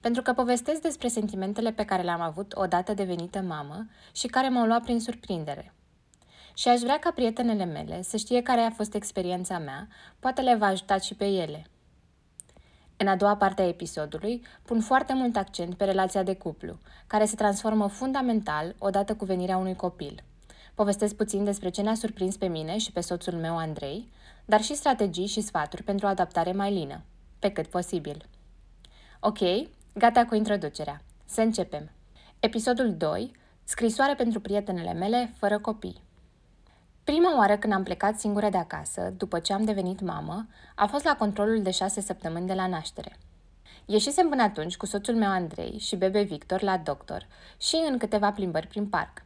pentru că povestesc despre sentimentele pe care le-am avut odată devenită mamă și care m-au luat prin surprindere. Și aș vrea ca prietenele mele să știe care a fost experiența mea, poate le va ajuta și pe ele. În a doua parte a episodului, pun foarte mult accent pe relația de cuplu, care se transformă fundamental odată cu venirea unui copil – Povestesc puțin despre ce ne-a surprins pe mine și pe soțul meu Andrei, dar și strategii și sfaturi pentru o adaptare mai lină, pe cât posibil. Ok, gata cu introducerea. Să începem. Episodul 2. Scrisoare pentru prietenele mele fără copii. Prima oară când am plecat singură de acasă, după ce am devenit mamă, a fost la controlul de șase săptămâni de la naștere. Ieșisem până atunci cu soțul meu Andrei și bebe Victor la doctor și în câteva plimbări prin parc.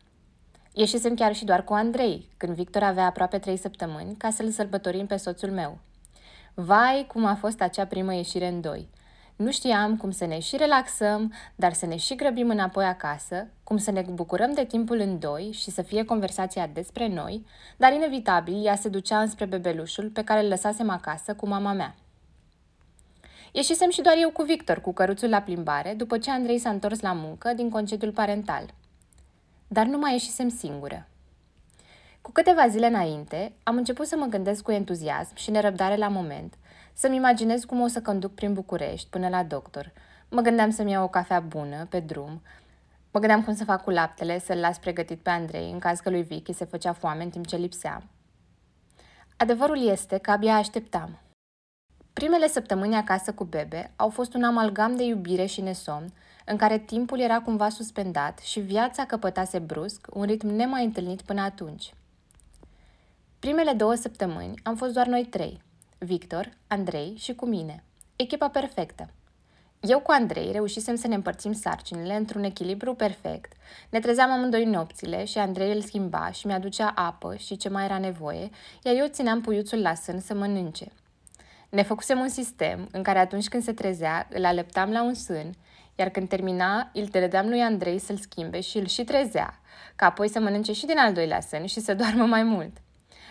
Ieșisem chiar și doar cu Andrei, când Victor avea aproape trei săptămâni, ca să-l sărbătorim pe soțul meu. Vai, cum a fost acea primă ieșire în doi! Nu știam cum să ne și relaxăm, dar să ne și grăbim înapoi acasă, cum să ne bucurăm de timpul în doi și să fie conversația despre noi, dar inevitabil ea se ducea înspre bebelușul pe care îl lăsasem acasă cu mama mea. Ieșisem și doar eu cu Victor cu căruțul la plimbare, după ce Andrei s-a întors la muncă din concediul parental – dar nu mai ieșisem singură. Cu câteva zile înainte, am început să mă gândesc cu entuziasm și nerăbdare la moment, să-mi imaginez cum o să conduc prin București până la doctor. Mă gândeam să-mi iau o cafea bună, pe drum. Mă gândeam cum să fac cu laptele, să-l las pregătit pe Andrei, în caz că lui Vicky se făcea foame în timp ce lipsea. Adevărul este că abia așteptam. Primele săptămâni acasă cu bebe au fost un amalgam de iubire și nesomn, în care timpul era cumva suspendat și viața căpătase brusc un ritm nemai întâlnit până atunci. Primele două săptămâni am fost doar noi trei, Victor, Andrei și cu mine. Echipa perfectă. Eu cu Andrei reușisem să ne împărțim sarcinile într-un echilibru perfect. Ne trezeam amândoi nopțile și Andrei îl schimba și mi-aducea apă și ce mai era nevoie, iar eu țineam puiuțul la sân să mănânce. Ne făcusem un sistem în care atunci când se trezea, îl aleptam la un sân iar când termina, îl dădeam lui Andrei să-l schimbe și îl și trezea, ca apoi să mănânce și din al doilea sân și să doarmă mai mult.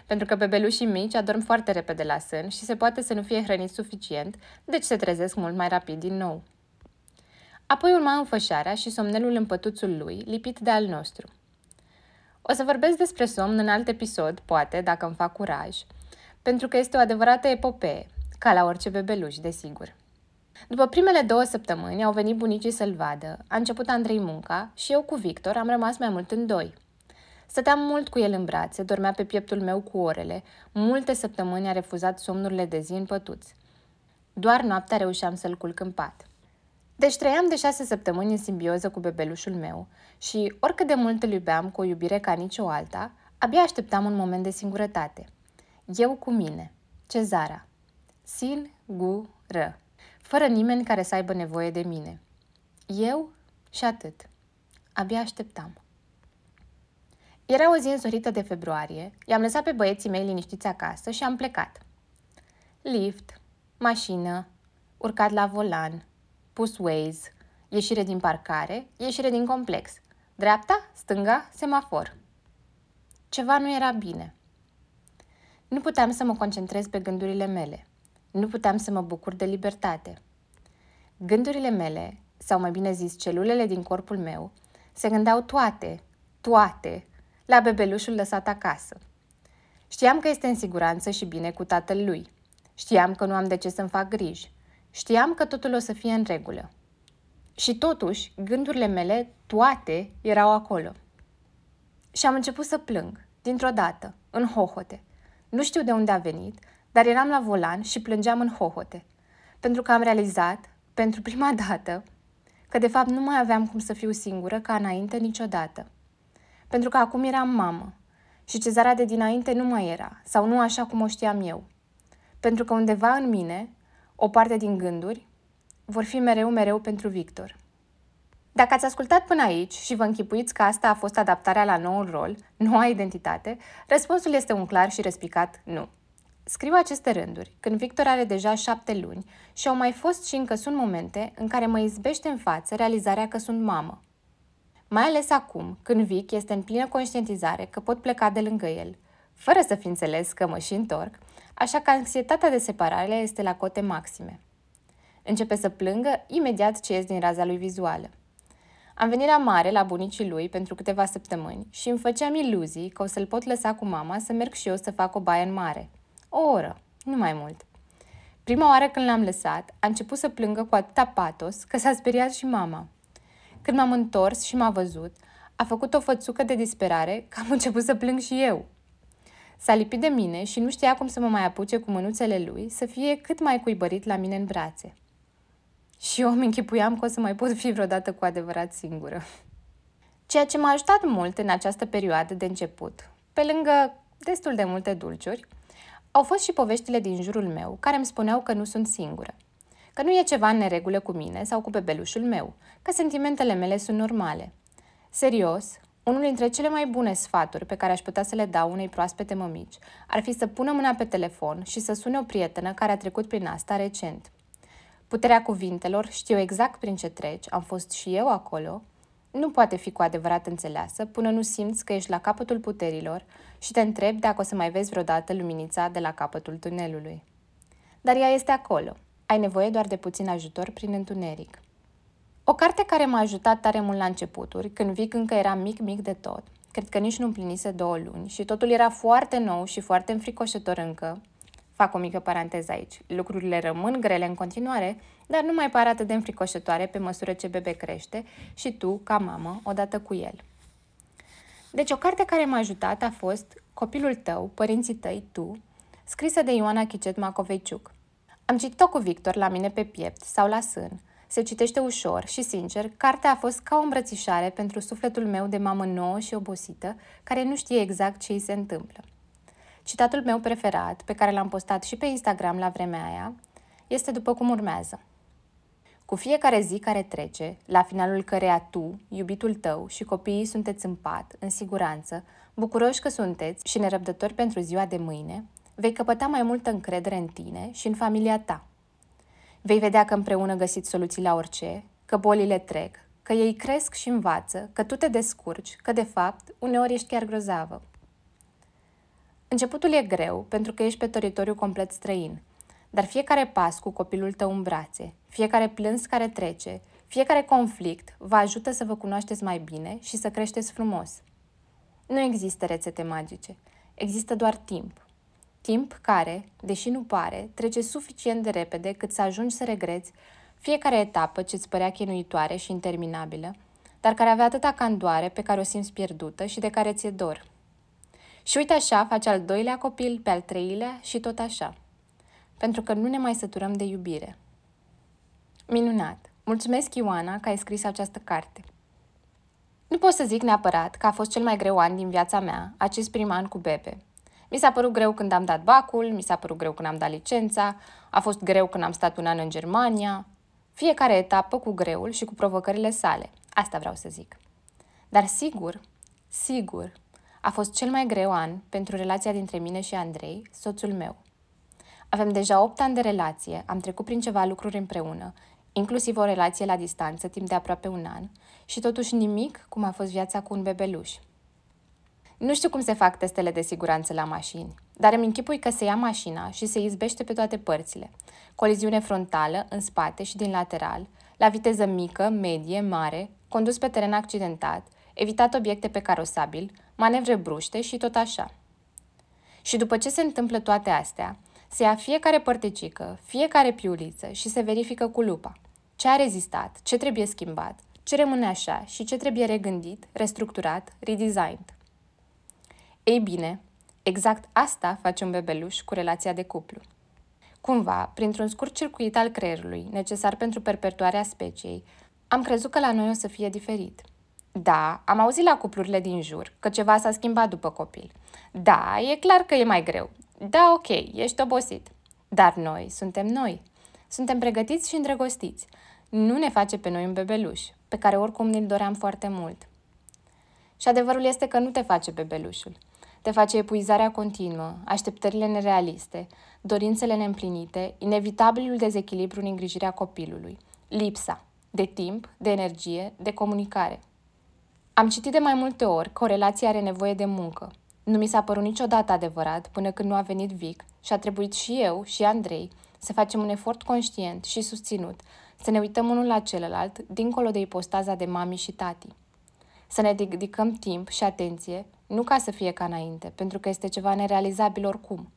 Pentru că bebelușii mici adorm foarte repede la sân și se poate să nu fie hrăniți suficient, deci se trezesc mult mai rapid din nou. Apoi urma înfășarea și somnelul în pătuțul lui, lipit de al nostru. O să vorbesc despre somn în alt episod, poate, dacă îmi fac curaj, pentru că este o adevărată epopee, ca la orice bebeluș, desigur. După primele două săptămâni au venit bunicii să-l vadă, a început Andrei munca și eu cu Victor am rămas mai mult în doi. Stăteam mult cu el în brațe, dormea pe pieptul meu cu orele, multe săptămâni a refuzat somnurile de zi în pătuț. Doar noaptea reușeam să-l culc în pat. Deci trăiam de șase săptămâni în simbioză cu bebelușul meu și, oricât de mult îl iubeam cu o iubire ca nicio alta, abia așteptam un moment de singurătate. Eu cu mine, Cezara. Sin, gu, ră fără nimeni care să aibă nevoie de mine. Eu și atât. Abia așteptam. Era o zi însorită de februarie, i-am lăsat pe băieții mei liniștiți acasă și am plecat. Lift, mașină, urcat la volan, pus Waze, ieșire din parcare, ieșire din complex, dreapta, stânga, semafor. Ceva nu era bine. Nu puteam să mă concentrez pe gândurile mele – nu puteam să mă bucur de libertate. Gândurile mele, sau mai bine zis celulele din corpul meu, se gândeau toate, toate, la bebelușul lăsat acasă. Știam că este în siguranță și bine cu tatăl lui. Știam că nu am de ce să-mi fac griji. Știam că totul o să fie în regulă. Și totuși, gândurile mele, toate, erau acolo. Și am început să plâng, dintr-o dată, în hohote. Nu știu de unde a venit, dar eram la volan și plângeam în hohote. Pentru că am realizat, pentru prima dată, că de fapt nu mai aveam cum să fiu singură ca înainte niciodată. Pentru că acum eram mamă și cezarea de dinainte nu mai era, sau nu așa cum o știam eu. Pentru că undeva în mine, o parte din gânduri, vor fi mereu, mereu pentru Victor. Dacă ați ascultat până aici și vă închipuiți că asta a fost adaptarea la noul rol, noua identitate, răspunsul este un clar și răspicat nu. Scriu aceste rânduri când Victor are deja șapte luni și au mai fost și încă sunt momente în care mă izbește în față realizarea că sunt mamă. Mai ales acum, când Vic este în plină conștientizare că pot pleca de lângă el, fără să fi înțeles că mă și întorc, așa că anxietatea de separare este la cote maxime. Începe să plângă imediat ce ies din raza lui vizuală. Am venit la mare, la bunicii lui, pentru câteva săptămâni și îmi făceam iluzii că o să-l pot lăsa cu mama să merg și eu să fac o baie în mare. O oră, nu mai mult. Prima oară când l-am lăsat, a început să plângă cu atâta patos că s-a speriat și mama. Când m-am întors și m-a văzut, a făcut o fățucă de disperare că am început să plâng și eu. S-a lipit de mine și nu știa cum să mă mai apuce cu mânuțele lui să fie cât mai cuibărit la mine în brațe. Și eu îmi închipuiam că o să mai pot fi vreodată cu adevărat singură. Ceea ce m-a ajutat mult în această perioadă de început, pe lângă destul de multe dulciuri, au fost și poveștile din jurul meu care îmi spuneau că nu sunt singură, că nu e ceva în neregulă cu mine sau cu bebelușul meu, că sentimentele mele sunt normale. Serios, unul dintre cele mai bune sfaturi pe care aș putea să le dau unei proaspete mămici ar fi să pună mâna pe telefon și să sune o prietenă care a trecut prin asta recent. Puterea cuvintelor, știu exact prin ce treci, am fost și eu acolo, nu poate fi cu adevărat înțeleasă până nu simți că ești la capătul puterilor și te întrebi dacă o să mai vezi vreodată luminița de la capătul tunelului. Dar ea este acolo. Ai nevoie doar de puțin ajutor prin întuneric. O carte care m-a ajutat tare mult la începuturi, când Vic încă era mic-mic de tot, cred că nici nu împlinise două luni și totul era foarte nou și foarte înfricoșător încă, Fac o mică paranteză aici. Lucrurile rămân grele în continuare, dar nu mai par atât de înfricoșătoare pe măsură ce bebe crește și tu, ca mamă, odată cu el. Deci o carte care m-a ajutat a fost Copilul tău, părinții tăi, tu, scrisă de Ioana Chicet Macoveciuc. Am citit-o cu Victor la mine pe piept sau la sân. Se citește ușor și, sincer, cartea a fost ca o îmbrățișare pentru sufletul meu de mamă nouă și obosită, care nu știe exact ce îi se întâmplă. Citatul meu preferat, pe care l-am postat și pe Instagram la vremea aia, este după cum urmează. Cu fiecare zi care trece, la finalul căreia tu, iubitul tău și copiii sunteți în pat, în siguranță, bucuroși că sunteți și nerăbdători pentru ziua de mâine, vei căpăta mai multă încredere în tine și în familia ta. Vei vedea că împreună găsiți soluții la orice, că bolile trec, că ei cresc și învață, că tu te descurci, că de fapt uneori ești chiar grozavă. Începutul e greu pentru că ești pe teritoriu complet străin, dar fiecare pas cu copilul tău în brațe, fiecare plâns care trece, fiecare conflict vă ajută să vă cunoașteți mai bine și să creșteți frumos. Nu există rețete magice, există doar timp. Timp care, deși nu pare, trece suficient de repede cât să ajungi să regreți fiecare etapă ce îți părea chinuitoare și interminabilă, dar care avea atâta candoare pe care o simți pierdută și de care ți-e dor. Și uite așa, face al doilea copil, pe al treilea și tot așa. Pentru că nu ne mai săturăm de iubire. Minunat! Mulțumesc, Ioana, că ai scris această carte. Nu pot să zic neapărat că a fost cel mai greu an din viața mea, acest prim an cu bebe. Mi s-a părut greu când am dat bacul, mi s-a părut greu când am dat licența, a fost greu când am stat un an în Germania. Fiecare etapă cu greul și cu provocările sale. Asta vreau să zic. Dar sigur, sigur, a fost cel mai greu an pentru relația dintre mine și Andrei, soțul meu. Avem deja 8 ani de relație, am trecut prin ceva lucruri împreună, inclusiv o relație la distanță timp de aproape un an, și totuși nimic cum a fost viața cu un bebeluș. Nu știu cum se fac testele de siguranță la mașini, dar îmi închipui că se ia mașina și se izbește pe toate părțile. Coliziune frontală, în spate și din lateral, la viteză mică, medie, mare, condus pe teren accidentat, evitat obiecte pe carosabil, manevre bruște și tot așa. Și după ce se întâmplă toate astea, se ia fiecare părtecică, fiecare piuliță și se verifică cu lupa. ce a rezistat, ce trebuie schimbat, ce rămâne așa și ce trebuie regândit, restructurat, redesigned. Ei bine, exact asta face un bebeluș cu relația de cuplu. Cumva, printr-un scurt circuit al creierului, necesar pentru perpetuarea speciei, am crezut că la noi o să fie diferit. Da, am auzit la cuplurile din jur că ceva s-a schimbat după copil. Da, e clar că e mai greu. Da, ok, ești obosit. Dar noi suntem noi. Suntem pregătiți și îndrăgostiți. Nu ne face pe noi un bebeluș, pe care oricum ne-l doream foarte mult. Și adevărul este că nu te face bebelușul. Te face epuizarea continuă, așteptările nerealiste, dorințele neîmplinite, inevitabilul dezechilibru în îngrijirea copilului, lipsa de timp, de energie, de comunicare. Am citit de mai multe ori că o relație are nevoie de muncă. Nu mi s-a părut niciodată adevărat până când nu a venit Vic și a trebuit și eu și Andrei să facem un efort conștient și susținut, să ne uităm unul la celălalt, dincolo de ipostaza de mami și tati. Să ne dedicăm timp și atenție, nu ca să fie ca înainte, pentru că este ceva nerealizabil oricum,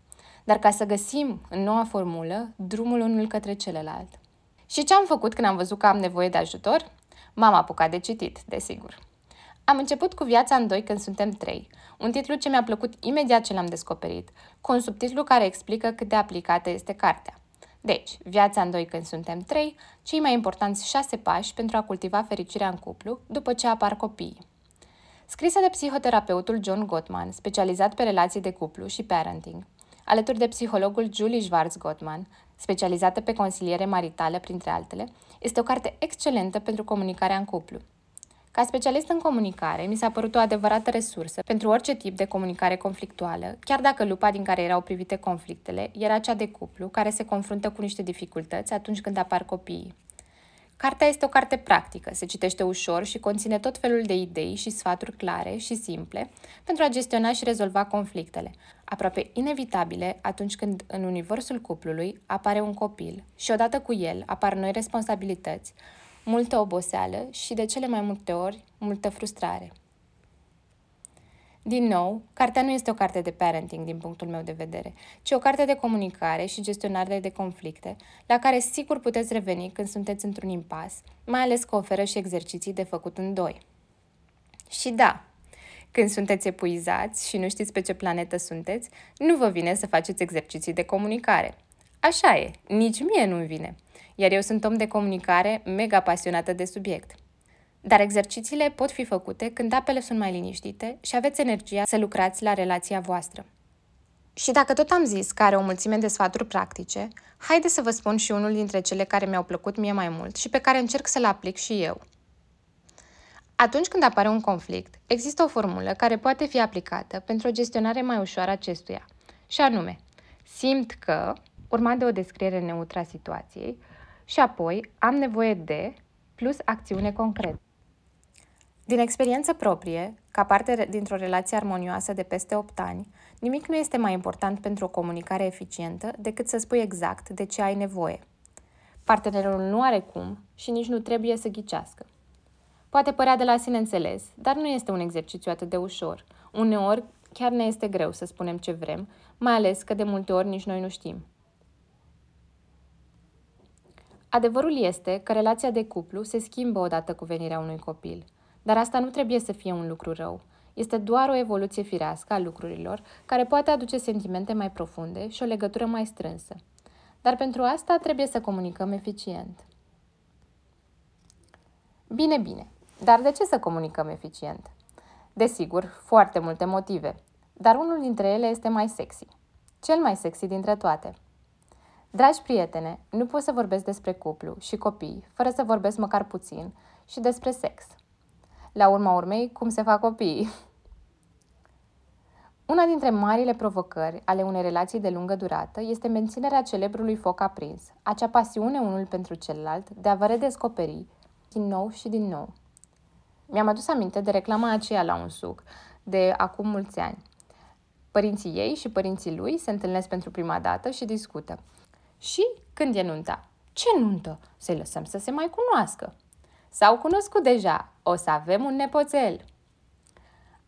dar ca să găsim în noua formulă drumul unul către celălalt. Și ce am făcut când am văzut că am nevoie de ajutor? M-am apucat de citit, desigur. Am început cu Viața în doi când suntem trei, un titlu ce mi-a plăcut imediat ce l-am descoperit, cu un subtitlu care explică cât de aplicată este cartea. Deci, Viața în doi când suntem trei, cei mai importanți șase pași pentru a cultiva fericirea în cuplu după ce apar copiii. Scrisă de psihoterapeutul John Gottman, specializat pe relații de cuplu și parenting, alături de psihologul Julie Schwartz Gottman, specializată pe consiliere maritală, printre altele, este o carte excelentă pentru comunicarea în cuplu. Ca specialist în comunicare, mi s-a părut o adevărată resursă pentru orice tip de comunicare conflictuală, chiar dacă lupa din care erau privite conflictele era cea de cuplu, care se confruntă cu niște dificultăți atunci când apar copiii. Cartea este o carte practică, se citește ușor și conține tot felul de idei și sfaturi clare și simple pentru a gestiona și rezolva conflictele, aproape inevitabile atunci când în universul cuplului apare un copil și odată cu el apar noi responsabilități, multă oboseală și de cele mai multe ori multă frustrare. Din nou, cartea nu este o carte de parenting din punctul meu de vedere, ci o carte de comunicare și gestionare de conflicte, la care sigur puteți reveni când sunteți într-un impas, mai ales că oferă și exerciții de făcut în doi. Și da, când sunteți epuizați și nu știți pe ce planetă sunteți, nu vă vine să faceți exerciții de comunicare. Așa e, nici mie nu-mi vine. Iar eu sunt om de comunicare mega pasionată de subiect. Dar exercițiile pot fi făcute când apele sunt mai liniștite și aveți energia să lucrați la relația voastră. Și dacă tot am zis că are o mulțime de sfaturi practice, haide să vă spun și unul dintre cele care mi-au plăcut mie mai mult și pe care încerc să-l aplic și eu. Atunci când apare un conflict, există o formulă care poate fi aplicată pentru o gestionare mai ușoară acestuia, și anume, simt că, urmat de o descriere neutră a situației, și apoi am nevoie de plus acțiune concretă. Din experiență proprie, ca parte dintr-o relație armonioasă de peste 8 ani, nimic nu este mai important pentru o comunicare eficientă decât să spui exact de ce ai nevoie. Partenerul nu are cum și nici nu trebuie să ghicească. Poate părea de la sine înțeles, dar nu este un exercițiu atât de ușor. Uneori chiar ne este greu să spunem ce vrem, mai ales că de multe ori nici noi nu știm. Adevărul este că relația de cuplu se schimbă odată cu venirea unui copil – dar asta nu trebuie să fie un lucru rău. Este doar o evoluție firească a lucrurilor care poate aduce sentimente mai profunde și o legătură mai strânsă. Dar pentru asta trebuie să comunicăm eficient. Bine, bine. Dar de ce să comunicăm eficient? Desigur, foarte multe motive, dar unul dintre ele este mai sexy. Cel mai sexy dintre toate. Dragi prietene, nu pot să vorbesc despre cuplu și copii fără să vorbesc măcar puțin și despre sex la urma urmei, cum se fac copiii. Una dintre marile provocări ale unei relații de lungă durată este menținerea celebrului foc aprins, acea pasiune unul pentru celălalt de a vă redescoperi din nou și din nou. Mi-am adus aminte de reclama aceea la un suc, de acum mulți ani. Părinții ei și părinții lui se întâlnesc pentru prima dată și discută. Și când e nunta? Ce nuntă? Să-i lăsăm să se mai cunoască. S-au cunoscut deja, o să avem un nepoțel.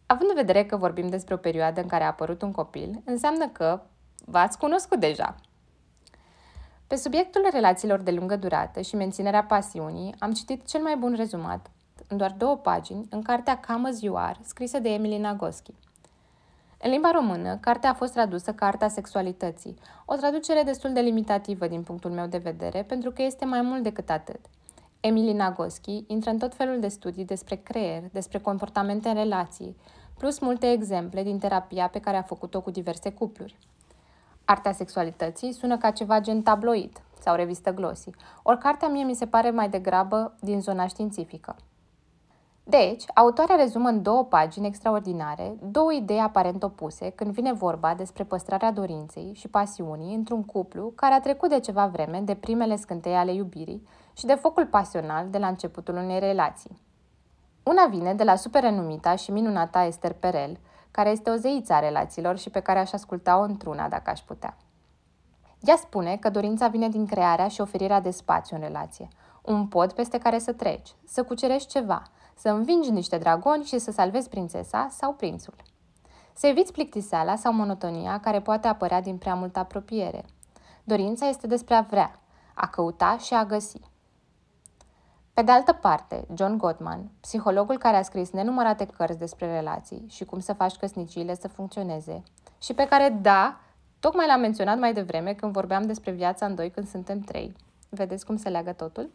Având în vedere că vorbim despre o perioadă în care a apărut un copil, înseamnă că v-ați cunoscut deja. Pe subiectul relațiilor de lungă durată și menținerea pasiunii, am citit cel mai bun rezumat, în doar două pagini, în cartea Come As You Are, scrisă de Emily Nagoski. În limba română, cartea a fost tradusă ca Arta Sexualității, o traducere destul de limitativă din punctul meu de vedere, pentru că este mai mult decât atât. Emily Nagoski intră în tot felul de studii despre creier, despre comportamente în relații, plus multe exemple din terapia pe care a făcut-o cu diverse cupluri. Artea sexualității sună ca ceva gen tabloid sau revistă glossy, ori cartea mie mi se pare mai degrabă din zona științifică. Deci, autoarea rezumă în două pagini extraordinare două idei aparent opuse când vine vorba despre păstrarea dorinței și pasiunii într-un cuplu care a trecut de ceva vreme de primele scântei ale iubirii și de focul pasional de la începutul unei relații. Una vine de la superrenumita și minunata Esther Perel, care este o zeiță a relațiilor și pe care aș asculta-o într-una dacă aș putea. Ea spune că dorința vine din crearea și oferirea de spațiu în relație, un pod peste care să treci, să cucerești ceva, să învingi niște dragoni și să salvezi prințesa sau prințul. Să eviți plictiseala sau monotonia care poate apărea din prea multă apropiere. Dorința este despre a vrea, a căuta și a găsi. Pe de altă parte, John Gottman, psihologul care a scris nenumărate cărți despre relații și cum să faci căsniciile să funcționeze, și pe care, da, tocmai l-am menționat mai devreme când vorbeam despre viața în doi când suntem trei. Vedeți cum se leagă totul?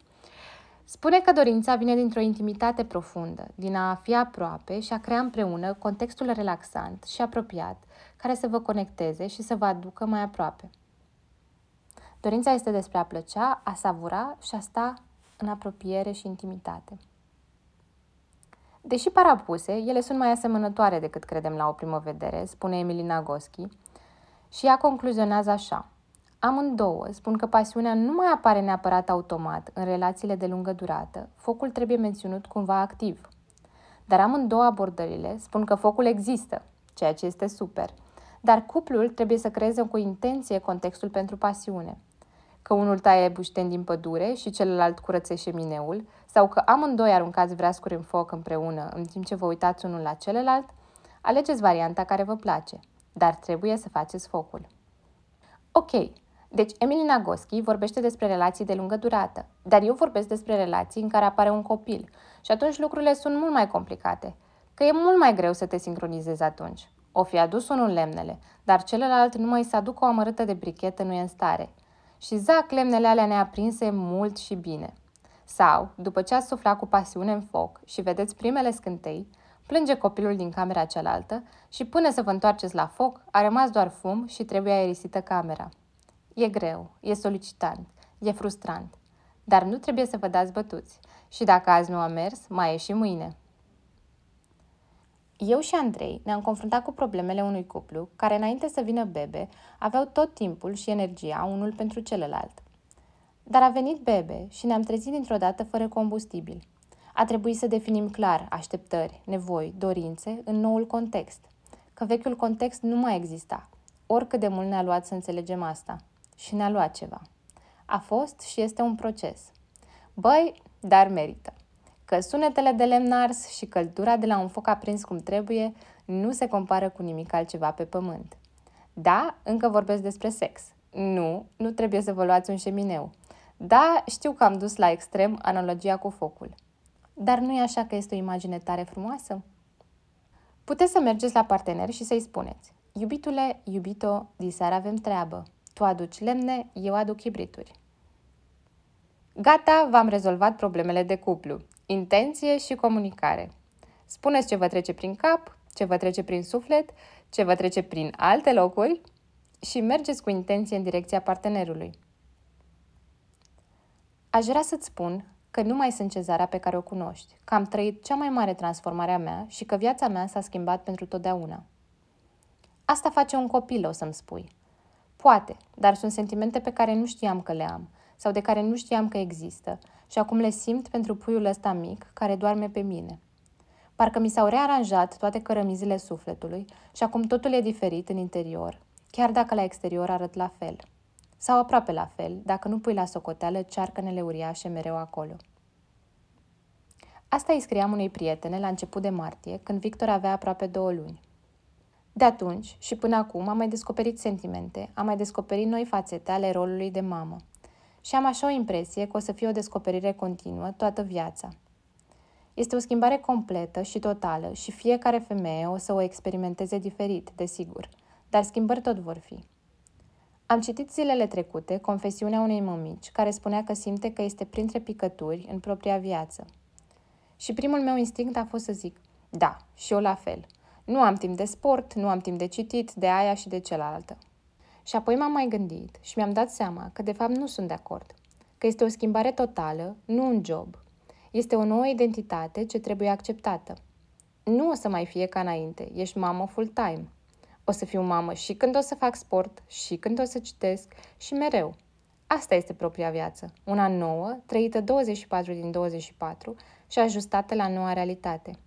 Spune că dorința vine dintr-o intimitate profundă, din a fi aproape și a crea împreună contextul relaxant și apropiat care să vă conecteze și să vă aducă mai aproape. Dorința este despre a plăcea, a savura și a sta în apropiere și intimitate. Deși parapuse, ele sunt mai asemănătoare decât credem la o primă vedere, spune Emilina Goschi, și ea concluzionează așa. Amândouă spun că pasiunea nu mai apare neapărat automat în relațiile de lungă durată, focul trebuie menținut cumva activ. Dar amândouă abordările spun că focul există, ceea ce este super, dar cuplul trebuie să creeze cu intenție contextul pentru pasiune – că unul taie bușteni din pădure și celălalt curățe șemineul, sau că amândoi aruncați vreascuri în foc împreună în timp ce vă uitați unul la celălalt, alegeți varianta care vă place, dar trebuie să faceți focul. Ok, deci Emily Nagoski vorbește despre relații de lungă durată, dar eu vorbesc despre relații în care apare un copil și atunci lucrurile sunt mult mai complicate, că e mult mai greu să te sincronizezi atunci. O fi adus unul lemnele, dar celălalt numai să aducă o amărâtă de brichetă nu e în stare – și zac lemnele alea neaprinse mult și bine. Sau, după ce ați suflat cu pasiune în foc și vedeți primele scântei, plânge copilul din camera cealaltă și până să vă întoarceți la foc, a rămas doar fum și trebuie aerisită camera. E greu, e solicitant, e frustrant, dar nu trebuie să vă dați bătuți și dacă azi nu a mers, mai e și mâine. Eu și Andrei ne-am confruntat cu problemele unui cuplu care, înainte să vină bebe, aveau tot timpul și energia unul pentru celălalt. Dar a venit bebe și ne-am trezit dintr-o dată fără combustibil. A trebuit să definim clar așteptări, nevoi, dorințe în noul context. Că vechiul context nu mai exista. Oricât de mult ne-a luat să înțelegem asta. Și ne-a luat ceva. A fost și este un proces. Băi, dar merită că sunetele de lemn ars și căldura de la un foc aprins cum trebuie nu se compară cu nimic altceva pe pământ. Da, încă vorbesc despre sex. Nu, nu trebuie să vă luați un șemineu. Da, știu că am dus la extrem analogia cu focul. Dar nu e așa că este o imagine tare frumoasă? Puteți să mergeți la partener și să-i spuneți Iubitule, iubito, diseară avem treabă. Tu aduci lemne, eu aduc hibrituri. Gata, v-am rezolvat problemele de cuplu. Intenție și comunicare. Spuneți ce vă trece prin cap, ce vă trece prin suflet, ce vă trece prin alte locuri și mergeți cu intenție în direcția partenerului. Aș vrea să-ți spun că nu mai sunt cezarea pe care o cunoști, că am trăit cea mai mare transformare a mea și că viața mea s-a schimbat pentru totdeauna. Asta face un copil, o să-mi spui. Poate, dar sunt sentimente pe care nu știam că le am sau de care nu știam că există și acum le simt pentru puiul ăsta mic care doarme pe mine. Parcă mi s-au rearanjat toate cărămizile sufletului și acum totul e diferit în interior, chiar dacă la exterior arăt la fel. Sau aproape la fel, dacă nu pui la socoteală cearcănele uriașe mereu acolo. Asta îi scriam unei prietene la început de martie, când Victor avea aproape două luni. De atunci și până acum am mai descoperit sentimente, am mai descoperit noi fațete ale rolului de mamă – Și am așa o impresie că o să fie o descoperire continuă toată viața. Este o schimbare completă și totală și fiecare femeie o să o experimenteze diferit, desigur, dar schimbări tot vor fi. Am citit zilele trecute confesiunea unei mămici care spunea că simte că este printre picături în propria viață. Și primul meu instinct a fost să zic, da, și eu la fel. Nu am timp de sport, nu am timp de citit, de aia și de cealaltă. Și apoi m-am mai gândit și mi-am dat seama că de fapt nu sunt de acord. Că este o schimbare totală, nu un job. Este o nouă identitate ce trebuie acceptată. Nu o să mai fie ca înainte, ești mamă full-time. O să fiu mamă și când o să fac sport, și când o să citesc, și mereu. Asta este propria viață, una nouă, trăită 24 din 24 și ajustată la noua realitate.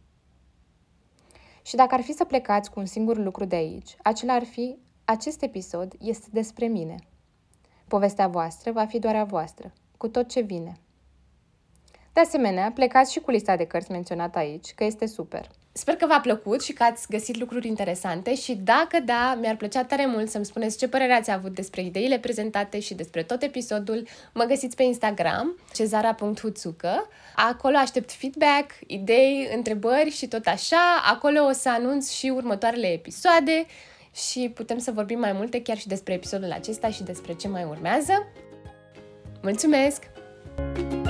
Și dacă ar fi să plecați cu un singur lucru de aici, acela ar fi, acest episod este despre mine. Povestea voastră va fi doar a voastră, cu tot ce vine. De asemenea, plecați și cu lista de cărți menționată aici, că este super. Sper că v-a plăcut și că ați găsit lucruri interesante și dacă da, mi-ar plăcea tare mult să-mi spuneți ce părere ați avut despre ideile prezentate și despre tot episodul. Mă găsiți pe Instagram, cezara.huțucă. Acolo aștept feedback, idei, întrebări și tot așa. Acolo o să anunț și următoarele episoade și putem să vorbim mai multe chiar și despre episodul acesta și despre ce mai urmează. Mulțumesc! thank you